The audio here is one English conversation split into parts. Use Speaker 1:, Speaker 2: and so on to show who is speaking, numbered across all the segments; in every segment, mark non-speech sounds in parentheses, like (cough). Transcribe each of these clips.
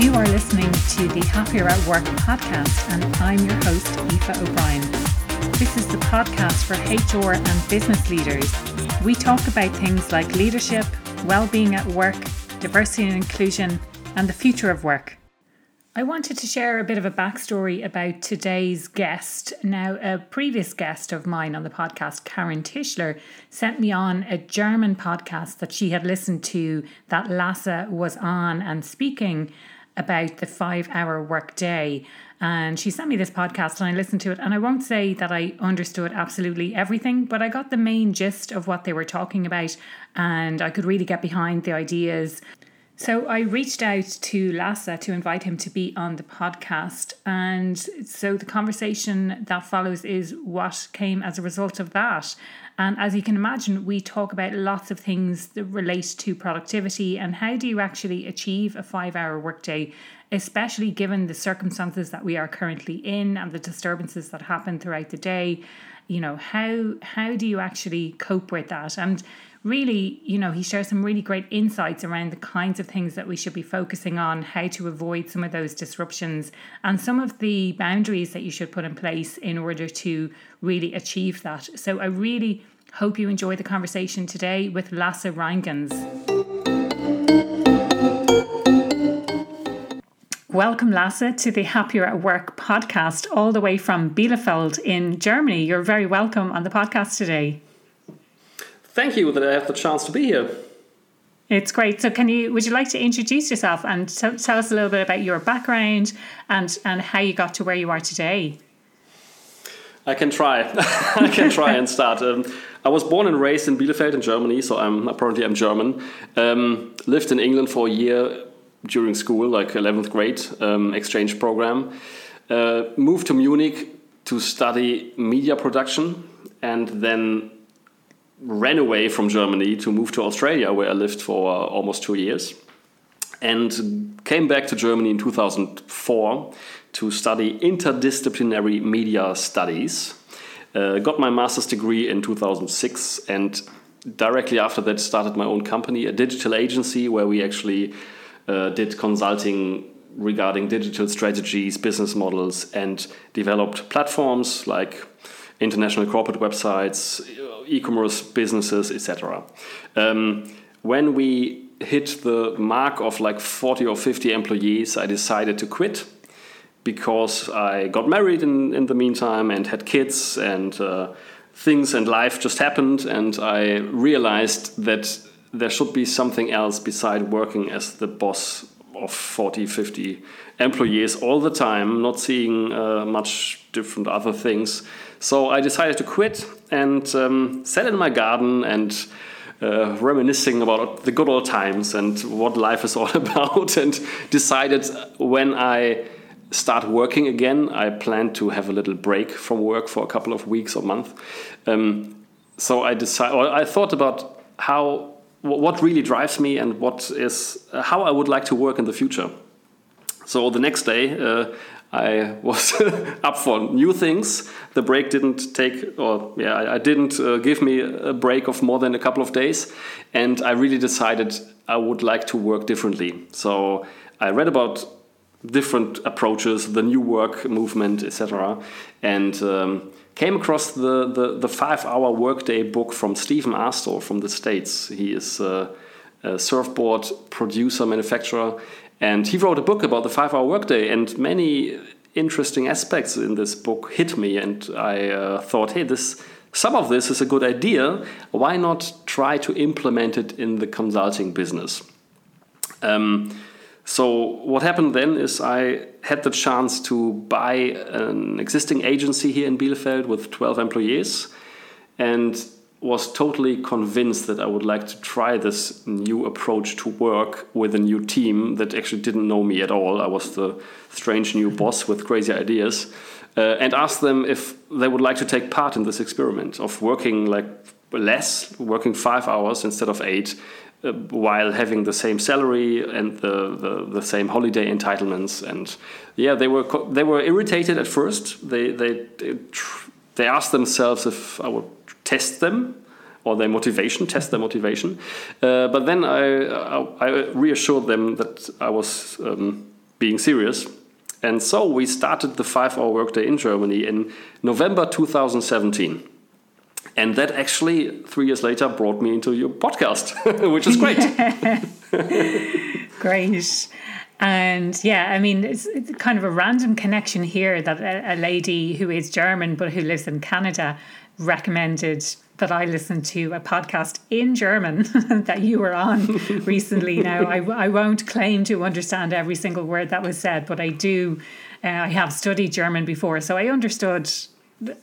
Speaker 1: You are listening to the Happier at Work podcast, and I'm your host, Aoife O'Brien. This is the podcast for HR and business leaders. We talk about things like leadership, well-being at work, diversity and inclusion, and the future of work. I wanted to share a bit of a backstory about today's guest. Now, a previous guest of mine on the podcast, Karen Tischler, sent me on a German podcast that she had listened to that Lasse was on and speaking about the five hour workday. And she sent me this podcast and I listened to it. And I won't say that I understood absolutely everything, but I got the main gist of what they were talking about and I could really get behind the ideas. So I reached out to Lasse to invite him to be on the podcast. And so the conversation that follows is what came as a result of that. And as you can imagine, we talk about lots of things that relate to productivity and how do you actually achieve a five hour workday, especially given the circumstances that we are currently in and the disturbances that happen throughout the day. You know, how how do you actually cope with that? And really, you know, he shares some really great insights around the kinds of things that we should be focusing on, how to avoid some of those disruptions, and some of the boundaries that you should put in place in order to really achieve that. So I really hope you enjoy the conversation today with Lasse Rheingans. Welcome, Lasse, to the Happier at Work podcast, all the way from Bielefeld in Germany. You're very welcome on the podcast today.
Speaker 2: Thank you that I have the chance to be here.
Speaker 1: It's great. So, can you would you like to introduce yourself and t- tell us a little bit about your background and and how you got to where you are today?
Speaker 2: I can try. (laughs) I can try and start. Um, I was born and raised in Bielefeld in Germany, so I'm apparently I'm German. Um, lived in England for a year during school, like 11th grade um, exchange program. Uh, moved to Munich to study media production, and then ran away from Germany to move to Australia, where I lived for uh, almost two years, and came back to Germany in 2004 to study interdisciplinary media studies. Uh, got my master's degree in 2006, and directly after that, started my own company, a digital agency where we actually uh, did consulting regarding digital strategies, business models, and developed platforms like international corporate websites, e-commerce businesses, etc. Um, when we hit the mark of like 40 or 50 employees, I decided to quit because I got married in, in the meantime and had kids and uh, things and life just happened and I realized that there should be something else beside working as the boss of 40, 50 employees all the time, not seeing uh, much different other things. So I decided to quit and um, sat in my garden and uh, reminiscing about the good old times and what life is (laughs) all about, and decided when I start working again, I plan to have a little break from work for a couple of weeks or month. Um, so I decided, I thought about how what really drives me and what is uh, how I would like to work in the future. So the next day, uh, I was (laughs) up for new things. The break didn't take, or yeah, I, I didn't uh, give me a break of more than a couple of days, and I really decided I would like to work differently. So I read about different approaches, the new work movement, etc., and um, came across the, the, the five-hour workday book from Stephan Aarstol from the States. He is uh, a surfboard producer, manufacturer, and he wrote a book about the five hour workday, and many interesting aspects in this book hit me. And I uh, thought, hey, this some of this is a good idea. Why not try to implement it in the consulting business? Um, so what happened then is I had the chance to buy an existing agency here in Bielefeld with 12 employees and was totally convinced that I would like to try this new approach to work with a new team that actually didn't know me at all. I was the strange new boss with crazy ideas, uh, and asked them if they would like to take part in this experiment of working like less, working five hours instead of eight, uh, while having the same salary and the, the, the, same holiday entitlements. And yeah, they were they were irritated at first. They they they asked themselves if I would test them or their motivation, test their motivation. Uh, but then I, I, I, reassured them that I was um, being serious. And so we started the five hour workday in Germany in November 2017. And that actually, three years later, brought me into your podcast, (laughs) which is great. (laughs)
Speaker 1: great. And yeah, I mean, it's, it's, kind of a random connection here that a, a lady who is German but who lives in Canada recommended that I listen to a podcast in German (laughs) that you were on recently. Now, I, I won't claim to understand every single word that was said, but I do. Uh, I have studied German before, so I understood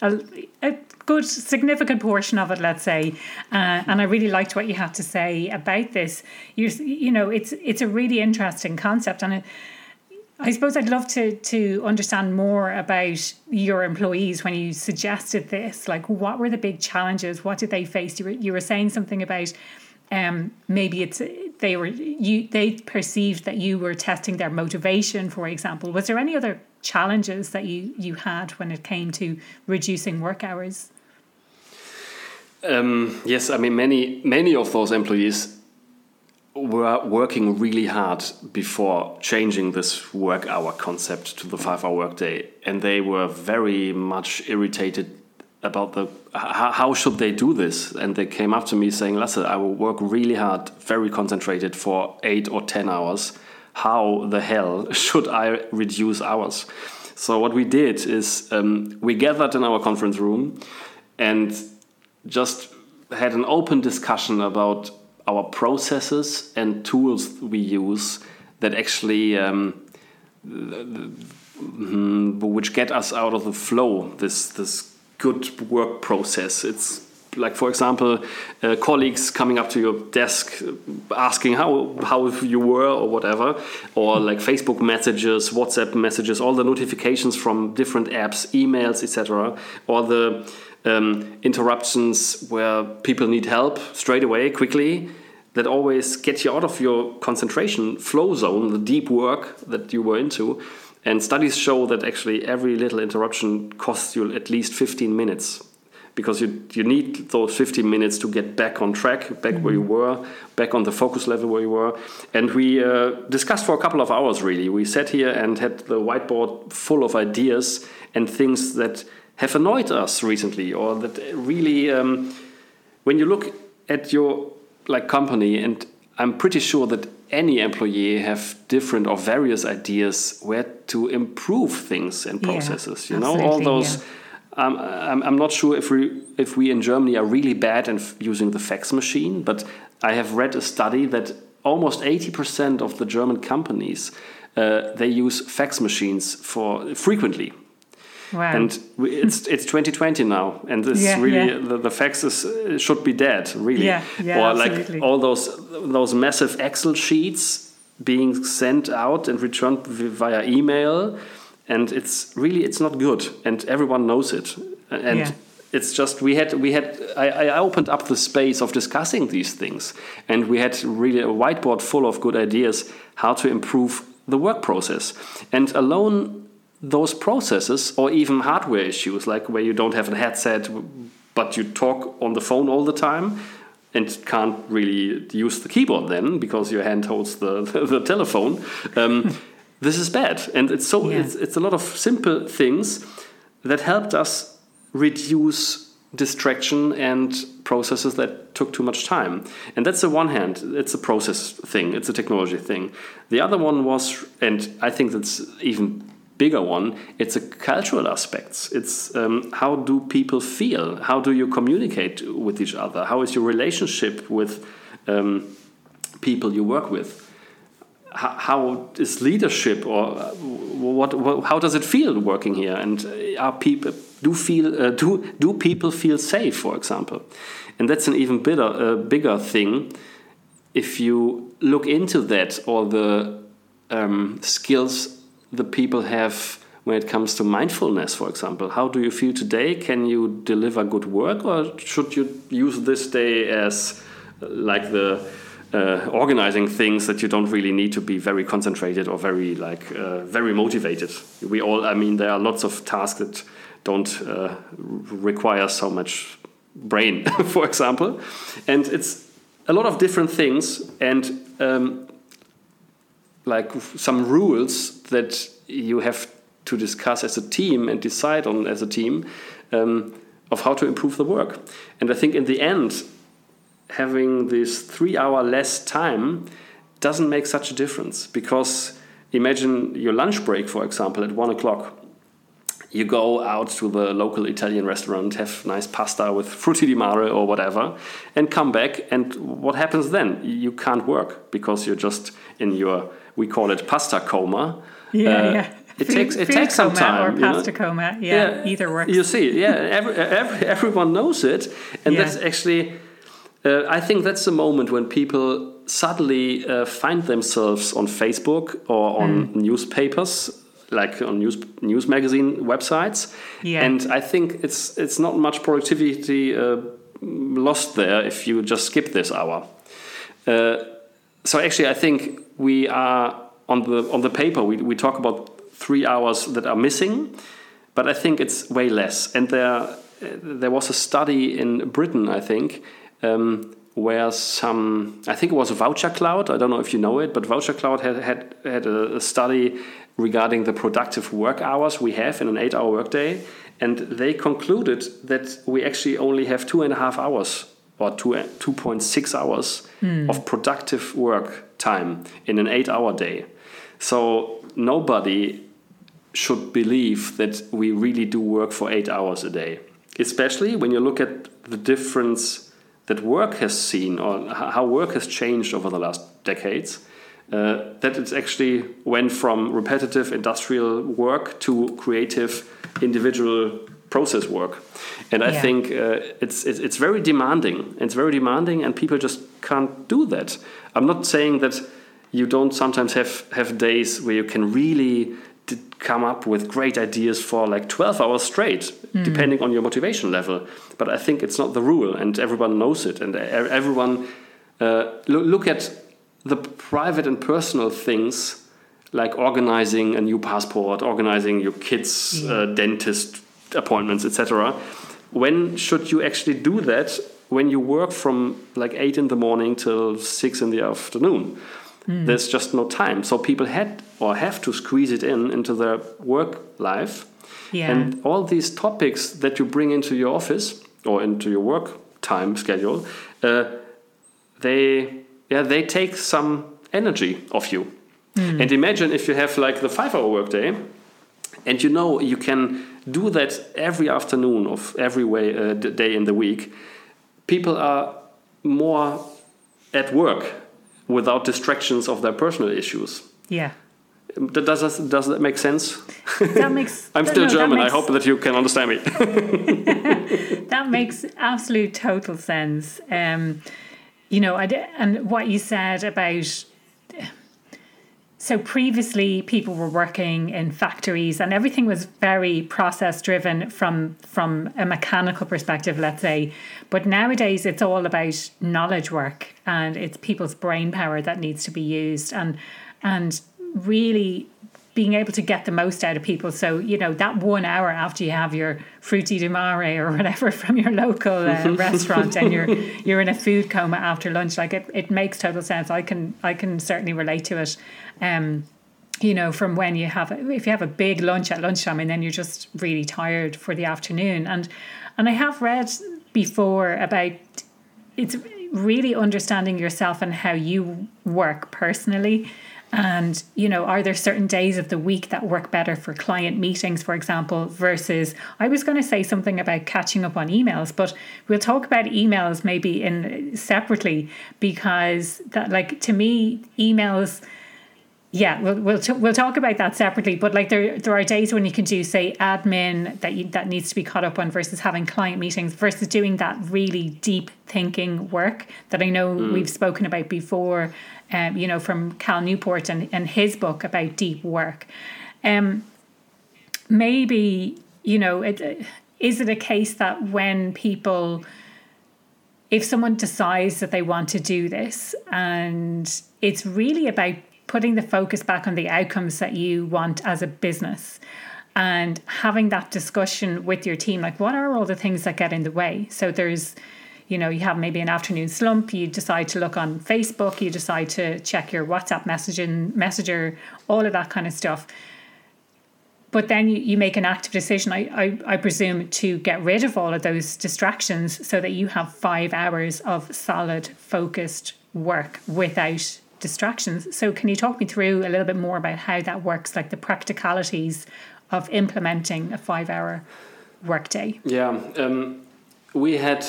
Speaker 1: a, a good significant portion of it, let's say. Uh, and I really liked what you had to say about this. You you know, it's it's a really interesting concept, and it, I suppose I'd love to to understand more about your employees when you suggested this. Like, what were the big challenges? What did they face? You were you were saying something about. Um, maybe it's they were you they perceived that you were testing their motivation for example was there any other challenges that you you had when it came to reducing work hours
Speaker 2: um, yes, I mean many many of those employees were working really hard before changing this work hour concept to the five hour workday, and they were very much irritated about the how, how should they do this, and they came up to me saying, "Lasse, I will work really hard, very concentrated for eight or ten hours. How the hell should I reduce hours?" So what we did is um, we gathered in our conference room and just had an open discussion about our processes and tools we use that actually um, mm, which get us out of the flow this this good work process it's like for example uh, colleagues coming up to your desk asking how how you were or whatever or like facebook messages whatsapp messages all the notifications from different apps emails etc or the um, interruptions where people need help straight away, quickly, that always get you out of your concentration flow zone, the deep work that you were into. And studies show that actually every little interruption costs you at least 15 minutes because you, you need those 15 minutes to get back on track, back where you were, back on the focus level where you were. And we uh, discussed for a couple of hours really. We sat here and had the whiteboard full of ideas and things that have annoyed us recently, or that really, um, when you look at your like company, and I'm pretty sure that any employee have different or various ideas where to improve things and processes. Yeah, you know, all those. Yeah. Um, I'm, I'm not sure if we if we in Germany are really bad in using the fax machine, but I have read a study that almost 80% of the German companies uh, they use fax machines for frequently
Speaker 1: Wow.
Speaker 2: And it's it's 2020 now, and this yeah, really yeah. The, the fax is, uh, should be dead, really.
Speaker 1: Yeah, yeah,
Speaker 2: or absolutely. like all those those massive Excel sheets being sent out and returned via email, and it's really it's not good, and everyone knows it, and. Yeah. It's just we had we had I, I opened up the space of discussing these things, and we had really a whiteboard full of good ideas how to improve the work process. And alone those processes or even hardware issues like where you don't have a headset but you talk on the phone all the time and can't really use the keyboard then because your hand holds the, the, (laughs) the telephone um, this is bad. And it's so yeah. it's, it's a lot of simple things that helped us reduce distraction and processes that took too much time. And that's the one hand, it's a process thing, it's a technology thing. The other one was, and I think that's even bigger one it's a cultural aspects. It's um, how do people feel? How do you communicate with each other? How is your relationship with um, people you work with how, is leadership or uh, what, what, how does it feel working here and uh, are people do feel uh, do do people feel safe for example and that's an even bigger uh, bigger thing if you look into that or the um, skills the people have when it comes to mindfulness, for example. How do you feel today? Can you deliver good work, or should you use this day as uh, like the uh, organizing things that you don't really need to be very concentrated or very like uh, very motivated? We all, I mean, there are lots of tasks that don't uh, require so much brain, (laughs) for example, and it's a lot of different things and. Um, like some rules that you have to discuss as a team and decide on as a team um, of how to improve the work. And I think in the end, having this three hour less time doesn't make such a difference because imagine your lunch break, for example, at one o'clock. You go out to the local Italian restaurant, have nice pasta with frutti di mare or whatever, and come back. And what happens then? You can't work because you're just in your, we call it pasta coma.
Speaker 1: Yeah, uh, yeah.
Speaker 2: It food, takes it takes some time.
Speaker 1: Or pasta know? coma, yeah, yeah, either works.
Speaker 2: You see, yeah, every, every, everyone knows it, and yeah. that's actually. Uh, I think that's the moment when people suddenly uh, find themselves on Facebook or on mm. newspapers, like on news news magazine websites. Yeah. And I think it's it's not much productivity uh, lost there if you just skip this hour. Uh, so actually, I think we are on the on the paper we, we talk about three hours that are missing, but I think it's way less. And there there was a study in Britain, I think. Um, where some, I think it was Voucher Cloud. I don't know if you know it, but Voucher Cloud had had, had a, study regarding the productive work hours we have in an eight-hour workday, and they concluded that we actually only have two and a half hours or two two point six hours mm. of productive work time in an eight-hour day. So nobody should believe that we really do work for eight hours a day, especially when you look at the difference that work has seen or how work has changed over the last decades. Uh, that it's actually went from repetitive industrial work to creative individual process work and i yeah. think uh, it's, it's very demanding it's very demanding and people just can't do that i'm not saying that you don't sometimes have have days where you can really come up with great ideas for like 12 hours straight, mm. depending on your motivation level. But I think it's not the rule, and everyone knows it. And everyone uh, look at the private and personal things like organizing a new passport, organizing your kids' yeah. uh, dentist appointments, etc. When should you actually do that? When you work from like eight in the morning till six in the afternoon. Mm. There's just no time. So people had or have to squeeze it in into their work life. Yeah. And all these topics that you bring into your office or into your work time schedule, uh, they yeah they take some energy of you. Mm. And imagine if you have like the five-hour workday, and you know you can do that every afternoon of every way uh, day in the week. People are more at work without distractions of their personal issues.
Speaker 1: Yeah.
Speaker 2: Does that, does that make sense?
Speaker 1: That makes. (laughs)
Speaker 2: I'm still no, German. Makes, I hope that you can understand me. (laughs)
Speaker 1: that makes absolute total sense. Um, you know, I, and what you said about so previously people were working in factories and everything was very process driven from from a mechanical perspective let's say. But nowadays it's all about knowledge work and it's people's brain power that needs to be used. And and really being able to get the most out of people. So, you know, that one hour after you have your frutti di mare or whatever (laughs) from your local uh, (laughs) restaurant and you're you're in a food coma after lunch, like it, it makes total sense. I can I can certainly relate to it. Um, you know, from when you have if you have a big lunch at lunchtime and then you're just really tired for the afternoon. And and I have read before about it's really understanding yourself and how you work personally and, you know, are there certain days of the week that work better for client meetings, for example, versus I was going to say something about catching up on emails, but we'll talk about emails maybe in separately because that like to me emails yeah, we'll we'll, t- we'll talk about that separately. But like there there are days when you can do say admin that you, that needs to be caught up on versus having client meetings versus doing that really deep thinking work that I know mm. we've spoken about before um, you know, from Cal Newport and, and his book about deep work. Um, maybe, you know, it, is it a case that when people, if someone decides that they want to do this and it's really about putting the focus back on the outcomes that you want as a business and having that discussion with your team like what are all the things that get in the way so there's you know, you have maybe an afternoon slump, you decide to look on Facebook, you decide to check your WhatsApp messaging messenger, all of that kind of stuff. But then you, you make an active decision, I, I, I presume, to get rid of all of those distractions so that you have five hours of solid, focused work without distractions. So, can you talk me through a little bit more about how that works, like the practicalities of implementing a five hour workday?
Speaker 2: Yeah, um, we had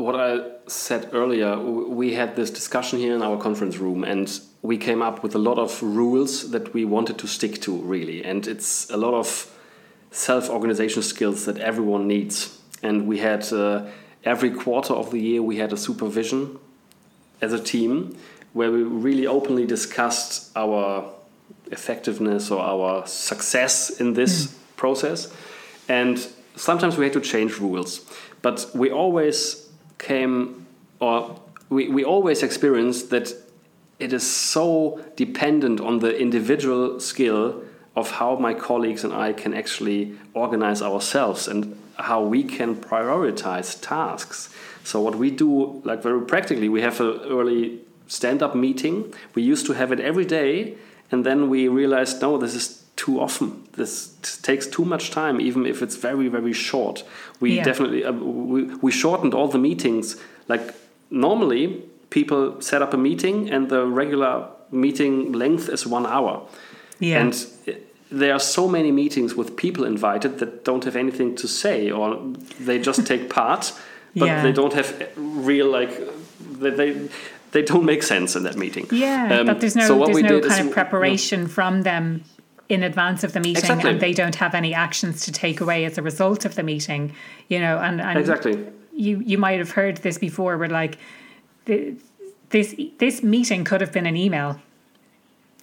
Speaker 2: what I said earlier. We had this discussion here in our conference room, and we came up with a lot of rules that we wanted to stick to, really. And it's a lot of self organization skills that everyone needs. And we had uh, every quarter of the year, we had a supervision as a team where we really openly discussed our effectiveness or our success in this mm. process. And sometimes we had to change rules, but we always came or we, we always experienced that it is so dependent on the individual skill of how my colleagues and I can actually organize ourselves and how we can prioritize tasks. So what we do, like very practically, we have an early stand-up meeting. We used to have it every day, and then we realized, no, this is too often. This takes too much time, even if it's very, very short. We yeah. definitely uh, we, we shortened all the meetings. Like normally, people set up a meeting, and the regular meeting length is one hour. Yeah. And there are so many meetings with people invited that don't have anything to say, or they just take (laughs) part, but yeah. they don't have real like they, they they don't make sense in that meeting.
Speaker 1: Yeah, um, but there's no so there's no kind of preparation from them in advance of the meeting, exactly. and they don't have any actions to take away as a result of the meeting. You know, and, and
Speaker 2: exactly
Speaker 1: you you might have heard this before, where like the, this this meeting could have been an email.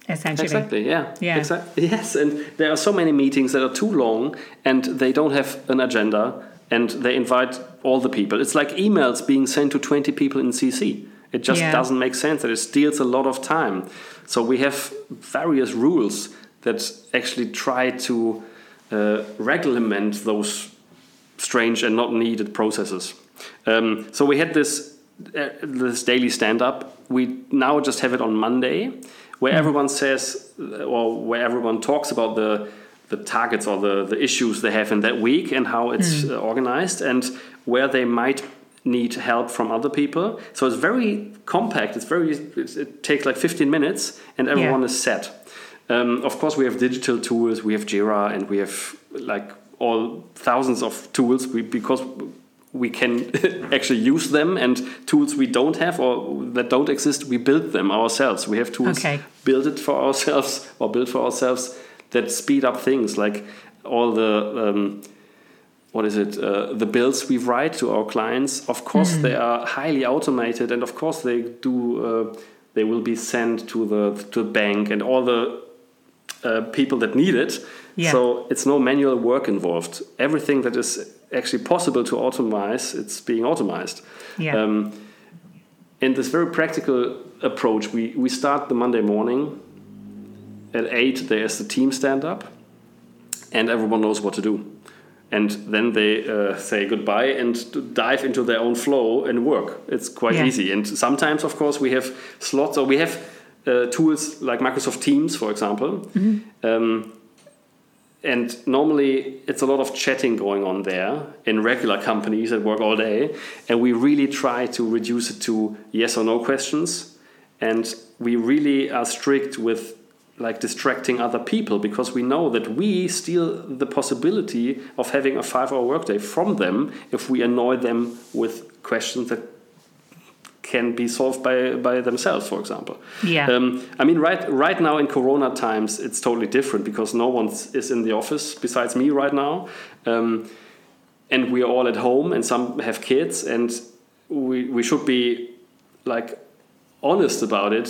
Speaker 1: Essentially.
Speaker 2: Exactly. Yeah. Yeah. Exactly. Yes, and there are so many meetings that are too long, and they don't have an agenda, and they invite all the people. It's like emails being sent to twenty people in CC it just yeah. doesn't make sense and it steals a lot of time. So we have various rules that actually try to uh, regulate those strange and not needed processes. Um, so we had this uh, this daily stand up. We now just have it on Monday, where mm. everyone says or where everyone talks about the the targets or the, the issues they have in that week and how it's mm. organized and where they might need help from other people. So it's very compact. It's very it takes like 15 minutes, and everyone yeah. is set. Um, of course, we have digital tools. We have Jira, and we have like all thousands of tools we, because we can (laughs) actually use them. And tools we don't have or that don't exist, we build them ourselves. We have tools okay. build it for ourselves (laughs) or build for ourselves that speed up things like all the um, what is it uh, the bills we write to our clients of course mm. they are highly automated and of course they do uh, they will be sent to the to the bank and all the uh, people that need it yeah. so it's no manual work involved everything that is actually possible to automate it's being automated yeah. um, in this very practical approach we, we start the monday morning at 8 there's the team stand up and everyone knows what to do and then they uh, say goodbye and dive into their own flow and work. It's quite yeah. easy. And sometimes, of course, we have slots or we have uh, tools like Microsoft Teams, for example. Mm -hmm. um, and normally it's a lot of chatting going on there in regular companies that work all day. And we really try to reduce it to yes or no questions. And we really are strict with like distracting other people because we know that we steal the possibility of having a five hour workday from them if we annoy them with questions that can be solved by by themselves for example.
Speaker 1: Yeah. Um,
Speaker 2: i mean right right now in corona times it's totally different because no one is in the office besides me right now. Um, and we are all at home and some have kids and we we should be like honest about it.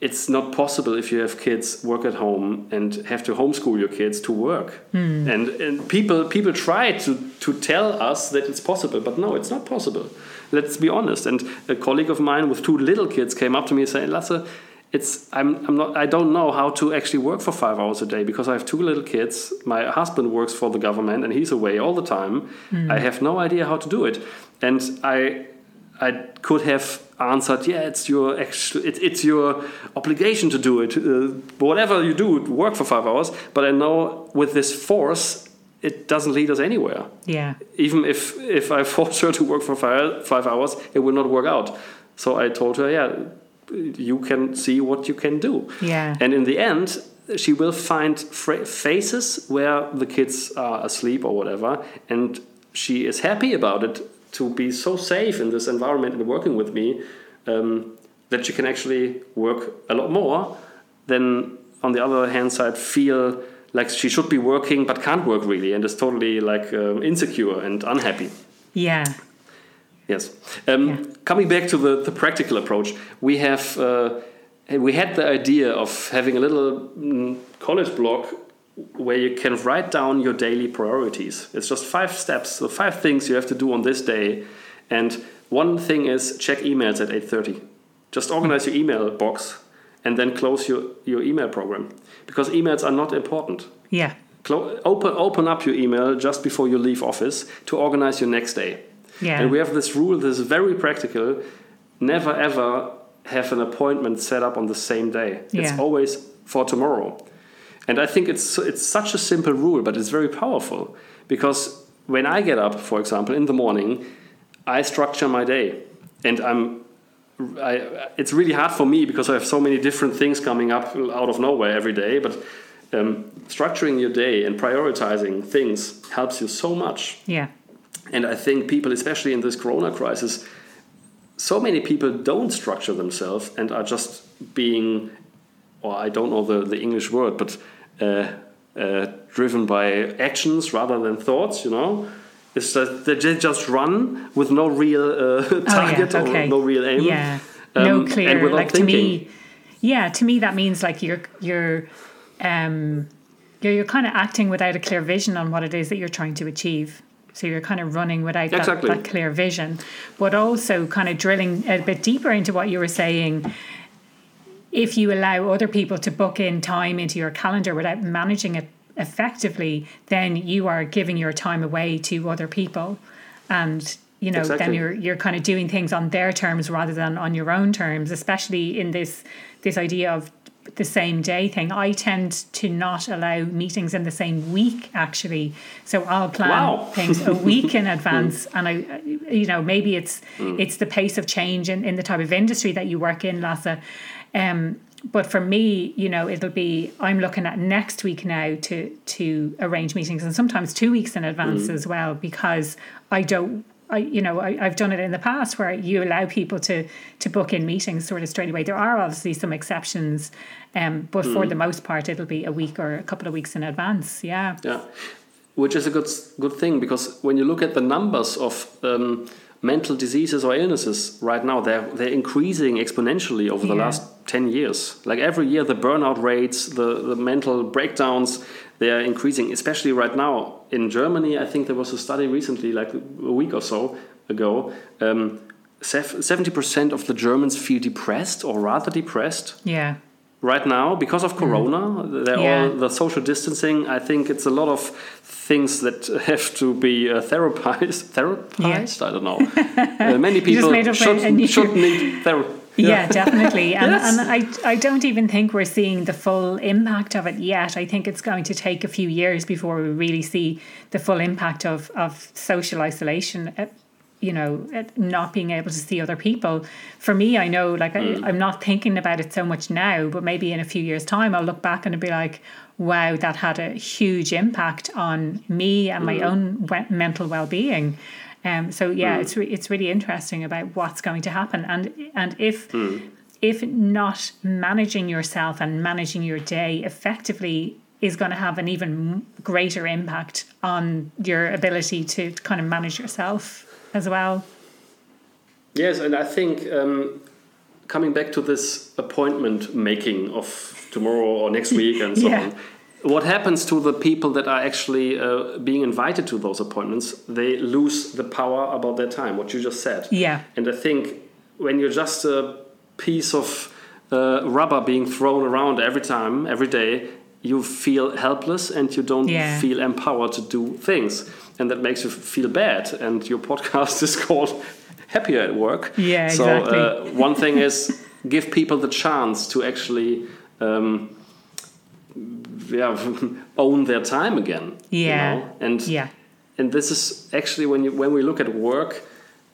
Speaker 2: It's not possible if you have kids work at home and have to homeschool your kids to work. Mm. and, and people people try to, to tell us that it's possible but no it's not possible let's be honest and a colleague of mine with two little kids came up to me and said lasse it's I'm, I'm not I don't know how to actually work for five hours a day because I have two little kids. My husband works for the government and he's away all the time.
Speaker 1: Hmm.
Speaker 2: I have no idea how to do it, and I I could have answered, yeah, it's your actual, it, it's your obligation to do it. Uh, whatever you do, work for five hours. But I know with this force, it doesn't lead us anywhere.
Speaker 1: Yeah.
Speaker 2: Even if if I (laughs) force her to work for five, five hours, it will not work out. So I told her, yeah, you can see what you can do.
Speaker 1: Yeah.
Speaker 2: And in the end, she will find fra- phases where the kids are asleep or whatever, and she is happy about it to be so safe in this environment and working with me um, that she can actually work a lot more than on the other hand side feel like she should be working but can't work really and is totally like um, insecure and unhappy.
Speaker 1: Yeah.
Speaker 2: Yes. Um,
Speaker 1: Yeah.
Speaker 2: Coming back to the, the practical approach, we have uh, we had the idea of having a little mm, college block where you can write down your daily priorities. It's just five steps, so five things you have to do on this day, and one thing is check emails at eight thirty. Just organize your email box and then close your, your email program because emails are not important.
Speaker 1: Yeah.
Speaker 2: Clo- open open up your email just before you leave office to organize your next day.
Speaker 1: Yeah.
Speaker 2: And we have this rule that is very practical. Never ever have an appointment set up on the same day.
Speaker 1: Yeah.
Speaker 2: It's always for tomorrow. And I think it's it's such a simple rule, but it's very powerful because when I get up, for example, in the morning, I structure my day, and I'm. I, it's really hard for me because I have so many different things coming up out of nowhere every day. But um, structuring your day and prioritizing things helps you so much.
Speaker 1: Yeah.
Speaker 2: And I think people, especially in this Corona crisis, so many people don't structure themselves and are just being, or I don't know the, the English word, but uh, uh, driven by actions rather than thoughts, you know? It's that they just run with no real uh, target (laughs)
Speaker 1: oh, yeah. okay.
Speaker 2: or no real aim.
Speaker 1: Yeah.
Speaker 2: um,
Speaker 1: no
Speaker 2: and
Speaker 1: clear.
Speaker 2: without
Speaker 1: Like to
Speaker 2: thinking.
Speaker 1: me, yeah, to me that means like you're you're um you're you're kind of acting without a clear vision on what it is that you're trying to achieve. So you're kind of running without that,
Speaker 2: Exactly.
Speaker 1: that clear vision, but also kind of drilling a bit deeper into what you were saying. If you allow other people to book in time into your calendar without managing it effectively, then you are giving your time away to other people, and you know then you're you're kind of doing things on their terms rather than on your own terms. Especially in this this idea of the same day thing. I tend to not allow meetings in the same week actually. So I'll plan
Speaker 2: Wow.
Speaker 1: things a week in (laughs) advance and I you know maybe it's
Speaker 2: Hmm.
Speaker 1: it's the pace of change in, in the type of industry that you work in Lasse. Um but for me, you know, it'll be I'm looking at next week now to to arrange meetings and sometimes two weeks in advance as well because I don't I, you know, I, I've done it in the past where you allow people to to book in meetings sort of straight away. There are obviously some exceptions, um, but for the most part, it'll be a week or a couple of weeks in advance. Yeah,
Speaker 2: Yeah, which is a good good thing because when you look at the numbers of um, mental diseases or illnesses right now, they're they're increasing exponentially over the
Speaker 1: Yeah.
Speaker 2: last ten years. Like every year, the burnout rates, the the mental breakdowns, they are increasing. Especially right now in Germany, I think there was a study recently, like a week or so ago. Um, Seventy percent of the Germans feel depressed or rather depressed
Speaker 1: yeah,
Speaker 2: right now because of corona they're
Speaker 1: Mm. Yeah.
Speaker 2: all the social distancing i think it's a lot of things that (laughs) have to be uh, therapized (laughs) therapized i don't know (laughs) uh, many people
Speaker 1: made up a-
Speaker 2: should, should need therapy
Speaker 1: yeah, definitely. And,
Speaker 2: Yes.
Speaker 1: and I, I don't even think we're seeing the full impact of it yet. I think it's going to take a few years before we really see the full impact of, of social isolation. You know, not being able to see other people. For me, I know, like, I, mm. I'm not thinking about it so much now, but maybe in a few years' time, I'll look back and be like, wow, that had a huge impact on me and my mm. own we- mental well being. Um, so yeah, mm. it's re- it's really interesting about what's going to happen, and and if if not managing yourself and managing your day effectively is going to have an even greater impact on your ability to kind of manage yourself as well.
Speaker 2: yes and i think um, coming back to this appointment making of tomorrow or next (laughs) week and so
Speaker 1: Yeah.
Speaker 2: on what happens to the people that are actually uh, being invited to those appointments they lose the power about their time what you just said
Speaker 1: Yeah,
Speaker 2: And I think when you're just a piece of uh, rubber being thrown around every time, every day, you feel helpless and you don't
Speaker 1: Yeah.
Speaker 2: feel empowered to do things. And that makes you feel bad. And your (laughs) podcast is called Happier at Work.
Speaker 1: Yeah,
Speaker 2: so,
Speaker 1: exactly.
Speaker 2: uh, one thing is give people the chance to actually. Um, yeah, (laughs) own their time again. you
Speaker 1: Yeah.
Speaker 2: know? and
Speaker 1: Yeah.
Speaker 2: and this is actually when you when we look at work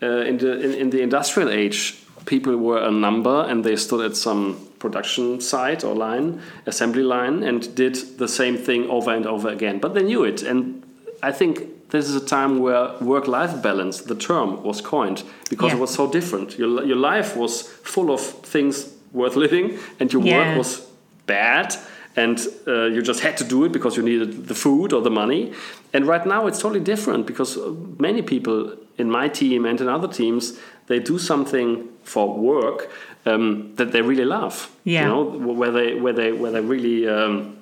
Speaker 2: uh, in the in, in the industrial age people were a number and they stood at some production site or line assembly line and did the same thing over and over again but they knew it and i think this is a time where work life balance the term was coined because
Speaker 1: Yeah.
Speaker 2: it was so different your, your life was full of things worth living and your
Speaker 1: Yeah.
Speaker 2: work was bad and uh, you just had to do it because you needed the food or the money and right now it's totally different because uh, many people in my team and in other teams they do something for work um, that they really love
Speaker 1: Yeah.
Speaker 2: you know where they where they where they really um,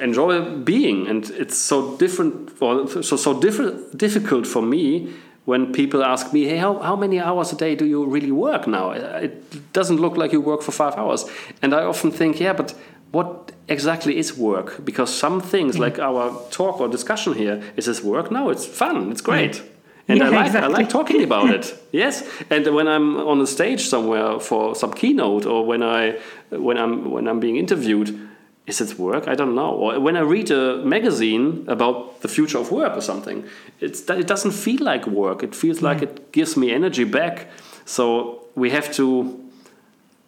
Speaker 2: enjoy being. And it's so different or so so different difficult for me when people ask me hey how, how many hours a day do you really work now? It doesn't look like you work for five hours. And i often think yeah but what exactly is work? Because some things like our talk or discussion here is this work no it's fun it's great and
Speaker 1: Yeah,
Speaker 2: I like I like talking (laughs) about it. Yes, and when I'm on a stage somewhere for some keynote, or when I when I'm when I'm being interviewed, is it work? I don't know. Or when I read a magazine about the future of work or something, it's it doesn't feel like work. It feels like it gives me energy back. So we have to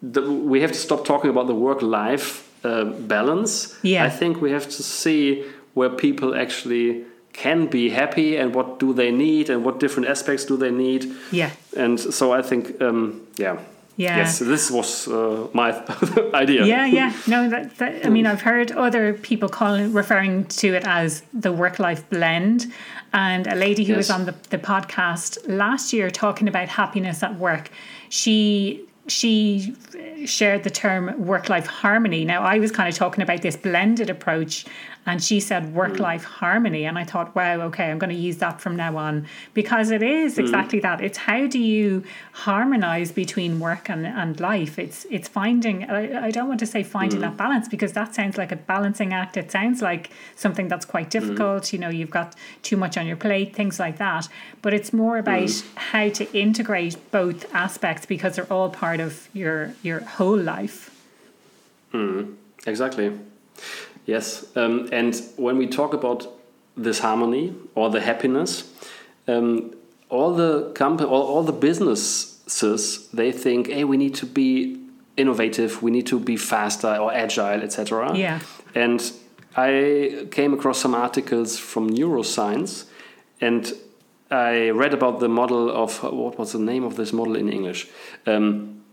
Speaker 2: the, we have to stop talking about the work life uh, balance.
Speaker 1: Yeah.
Speaker 2: I think we have to see where people actually can be happy and what do they need and what different aspects do they need.
Speaker 1: Yeah.
Speaker 2: And so I think, um, yeah.
Speaker 1: Yeah.
Speaker 2: Yes, this was uh, my (laughs) idea.
Speaker 1: Yeah, yeah. No, that, that I mean, I've heard other people calling referring to it as the work-life blend, and a lady who was on the, the podcast last year talking about happiness at work. She she shared the term work-life harmony. Now, I was kind of talking about this blended approach, and she said work-life hmm. harmony, and I thought, wow, okay, I'm going to use that from now on because it is hmm. exactly that. It's how do you harmonize between work and, and life? It's it's finding. I, I don't want to say finding hmm. that balance because that sounds like a balancing act. It sounds like something that's quite difficult. You know, you've got too much on your plate, things like that. But it's more about how to integrate both aspects because they're all part of your your whole life.
Speaker 2: Mm, Exactly. Yes. Um, and when we talk about this harmony or the happiness, um, all the company, all, all the businesses, they think, hey, we need to be innovative, we need to be faster or agile, etc.
Speaker 1: Yeah.
Speaker 2: And I came across some articles from neuroscience, and I read about the model of what was the name of this model in English. Um,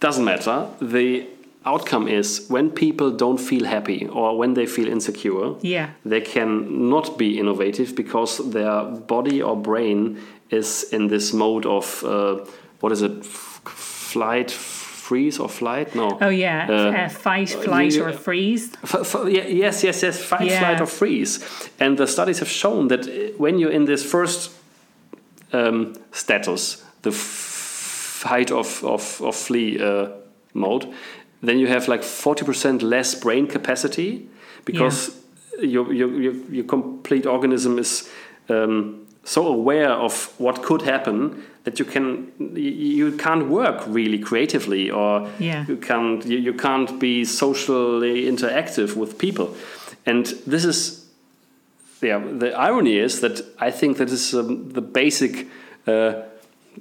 Speaker 2: doesn't matter. The outcome is when people don't feel happy or when they feel insecure,
Speaker 1: Yeah.
Speaker 2: they can not be innovative because their body or brain is in this mode of uh, what is it, flight, freeze or flight? No.
Speaker 1: Oh yeah,
Speaker 2: Uh,
Speaker 1: uh, fight, flight, or freeze.
Speaker 2: Yes, yes, yes. Fight,
Speaker 1: Yeah.
Speaker 2: flight, or freeze. And the studies have shown that uh, when you're in this first um, status, the f- fight of of, of flee uh, mode, then you have like forty percent less brain capacity because your, your your your complete organism is. Um, so aware of what could happen that you can you, you can't work really creatively or
Speaker 1: Yeah.
Speaker 2: you can't you, you can't be socially interactive with people and this is yeah the irony is that i think that is um, the basic uh,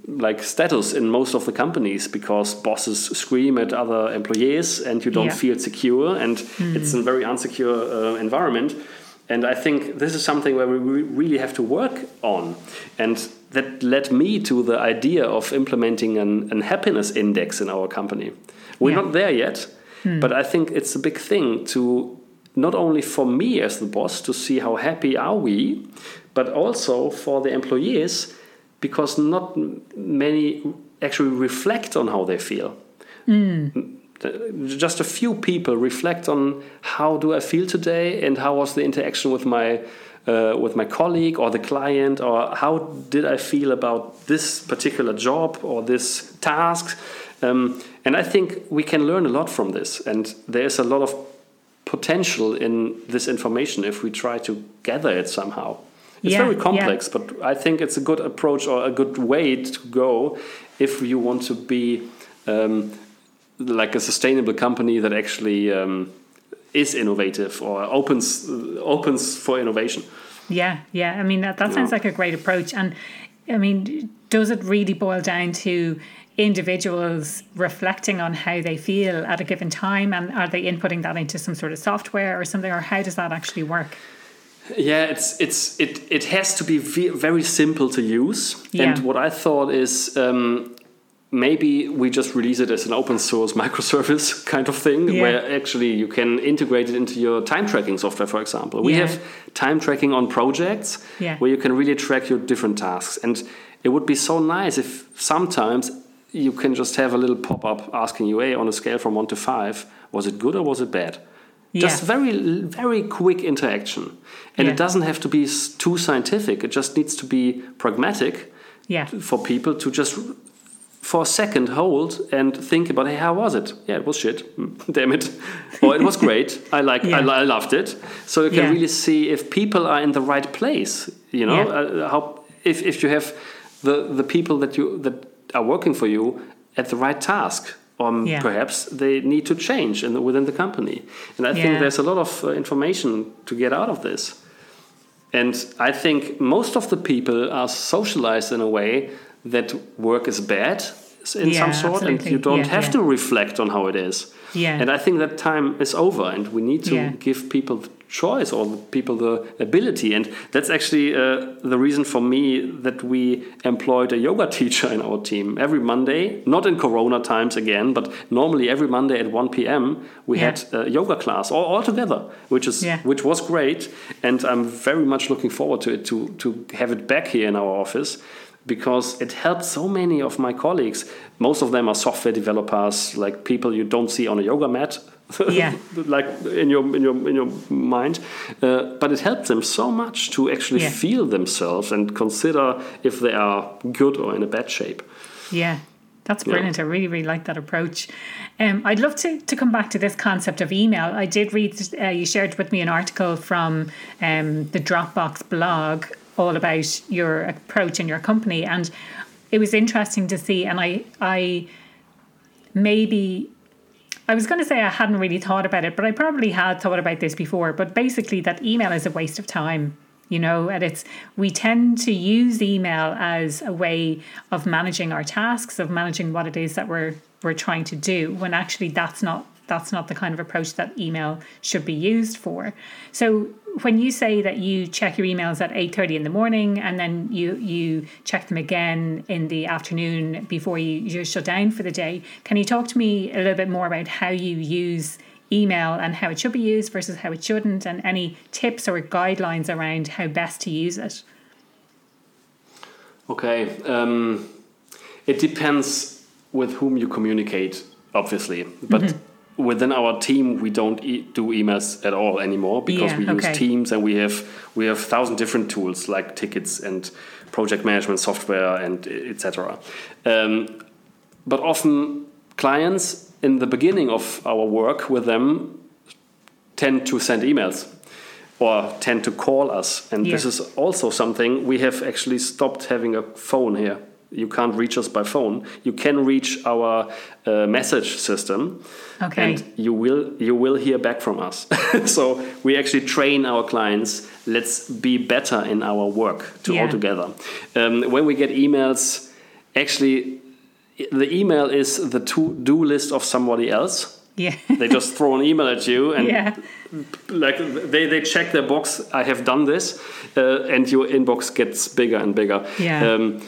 Speaker 2: like status in most of the companies because bosses scream at other employees and you don't
Speaker 1: Yeah.
Speaker 2: feel secure and it's a very unsecure uh, environment. And i think this is something where we re- really have to work on. And that led me to the idea of implementing an, an happiness index in our company. We're
Speaker 1: Yeah.
Speaker 2: not there yet but i think it's a big thing to not only for me as the boss to see how happy are we but also for the employees because not many actually reflect on how they feel just a few people reflect on how do I feel today and how was the interaction with my uh, with my colleague or the client or how did I feel about this particular job or this task Um, and I think we can learn a lot from this. And there's a lot of potential in this information if we try to gather it somehow. It's
Speaker 1: Yeah,
Speaker 2: very complex,
Speaker 1: yeah.
Speaker 2: but I think it's a good approach or a good way to go if you want to be um, like a sustainable company that actually um, is innovative or opens opens for innovation.
Speaker 1: Yeah, yeah. I mean, that, that sounds
Speaker 2: Yeah.
Speaker 1: like a great approach. And I mean, does it really boil down to individuals reflecting on how they feel at a given time? And are they inputting that into some sort of software or something? Or how does that actually work?
Speaker 2: Yeah, it's it's it it has to be very simple to use.
Speaker 1: Yeah.
Speaker 2: And what I thought is um, maybe we just release it as an open source (laughs) microservice kind of thing,
Speaker 1: Yeah.
Speaker 2: where actually you can integrate it into your time tracking software, for example. We
Speaker 1: Yeah.
Speaker 2: have time tracking on projects
Speaker 1: Yeah.
Speaker 2: where you can really track your different tasks, and it would be so nice if sometimes you can just have a little pop up asking you, "Hey, on a scale from one to five, was it good or was it bad?" Just
Speaker 1: Yeah.
Speaker 2: very very quick interaction and
Speaker 1: Yeah.
Speaker 2: it doesn't have to be too scientific it just needs to be pragmatic
Speaker 1: Yeah.
Speaker 2: for people to just for a second hold and think about hey how was it yeah it was shit (laughs) damn it or it was (laughs) great i like I,
Speaker 1: Yeah.
Speaker 2: li- I loved it so you can
Speaker 1: Yeah.
Speaker 2: really see if people are in the right place you know
Speaker 1: Yeah.
Speaker 2: uh, how if, if you have the the people that you that are working for you at the right task or
Speaker 1: Yeah.
Speaker 2: perhaps they need to change in the, within the company and i think there's a lot of uh, information to get out of this and I think most of the people are socialized in a way that work is bad in
Speaker 1: Yeah,
Speaker 2: some sort, and you don't
Speaker 1: Yeah,
Speaker 2: have
Speaker 1: yeah.
Speaker 2: to reflect on how it is.
Speaker 1: Yeah.
Speaker 2: And I think that time is over, and we need to
Speaker 1: Yeah.
Speaker 2: give people the choice or the people the ability. And that's actually uh, the reason for me that we employed a yoga (laughs) teacher in our team every Monday, not in Corona times again, but normally every Monday at 1 p.m. we
Speaker 1: Yeah.
Speaker 2: had a yoga class all, all together, which is
Speaker 1: Yeah.
Speaker 2: which was great, and I'm very much looking forward to it to to have it back here in our office because it helped so many of my colleagues. Most of them are software developers, like people you don't see on a yoga mat.
Speaker 1: Yeah. (laughs)
Speaker 2: like in your in your in your mind, uh, but it helped them so much to actually
Speaker 1: Yeah.
Speaker 2: feel themselves and consider if they are good or in a bad shape.
Speaker 1: Yeah, that's
Speaker 2: Yeah.
Speaker 1: brilliant. I really, really like that approach. Um, I'd love to, to come back to this concept of email. I did read, uh, you shared with me an article from um, the Dropbox blog all about your approach in your company. And it was interesting to see. And I, I maybe I was going to say I hadn't really thought about it, but I probably had thought about this before. But basically, that email is a waste of time, you know, and it's we tend to use email as a way of managing our tasks, of managing what it is that we're we're trying to do, when actually that's not that's not the kind of approach that email should be used for. So when you say that you check your emails at 8.30 in the morning and then you you check them again in the afternoon before you, you shut down for the day can you talk to me a little bit more about how you use email and how it should be used versus how it shouldn't and any tips or guidelines around how best to use it
Speaker 2: Okay. Um, it depends with whom you communicate, obviously. But
Speaker 1: Mm-hmm.
Speaker 2: Within our team, we don't e- do emails at all anymore because
Speaker 1: Yeah,
Speaker 2: we use
Speaker 1: okay.
Speaker 2: Teams and we have we have thousand different tools like tickets and project management software and etc. Um, but often clients in the beginning of our work with them tend to send emails or tend to call us. And this is also something we have actually stopped having a phone here. You can't reach us by phone. You can reach our uh, message system,
Speaker 1: Okay.
Speaker 2: and you will you will hear back from us. (laughs) so we actually train our clients. Let's be better in our work to
Speaker 1: Yeah.
Speaker 2: all together. Um, when we get emails, actually, the email is the to do list of somebody else.
Speaker 1: yeah
Speaker 2: They just throw an email at you and
Speaker 1: yeah
Speaker 2: like they, they check their box i have done this uh, and your inbox gets bigger and bigger
Speaker 1: Yeah.
Speaker 2: um,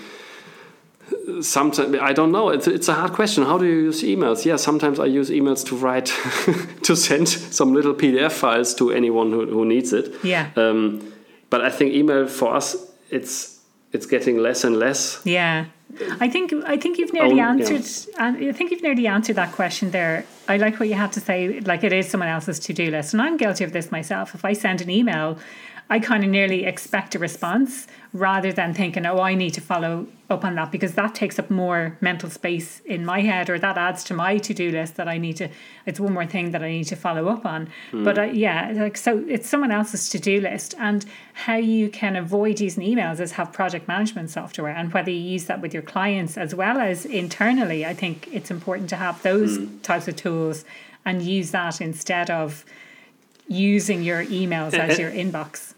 Speaker 2: sometimes i don't know it's, it's a hard question how do you use emails yeah sometimes i use emails to write (laughs) to send some little pdf files to anyone who, who needs it
Speaker 1: Yeah.
Speaker 2: um, but i think email for us it's it's getting less and less
Speaker 1: Yeah, I think I think you've nearly
Speaker 2: yeah.
Speaker 1: answered. and I think you've nearly answered that question there. I like what you have to say. Like it is someone else's to do list, and I'm guilty of this myself. If I send an email, I kind of nearly expect a response rather than thinking, oh, I need to follow up on that because that takes up more mental space in my head or that adds to my to do list that I need to, it's one more thing that I need to follow up on. Mm. But uh, yeah, like, so it's someone else's to do list. And how you can avoid using emails is have project management software and whether you use that with your clients as well as internally. I think it's important to have those mm. types of tools and use that instead of using your emails as your inbox.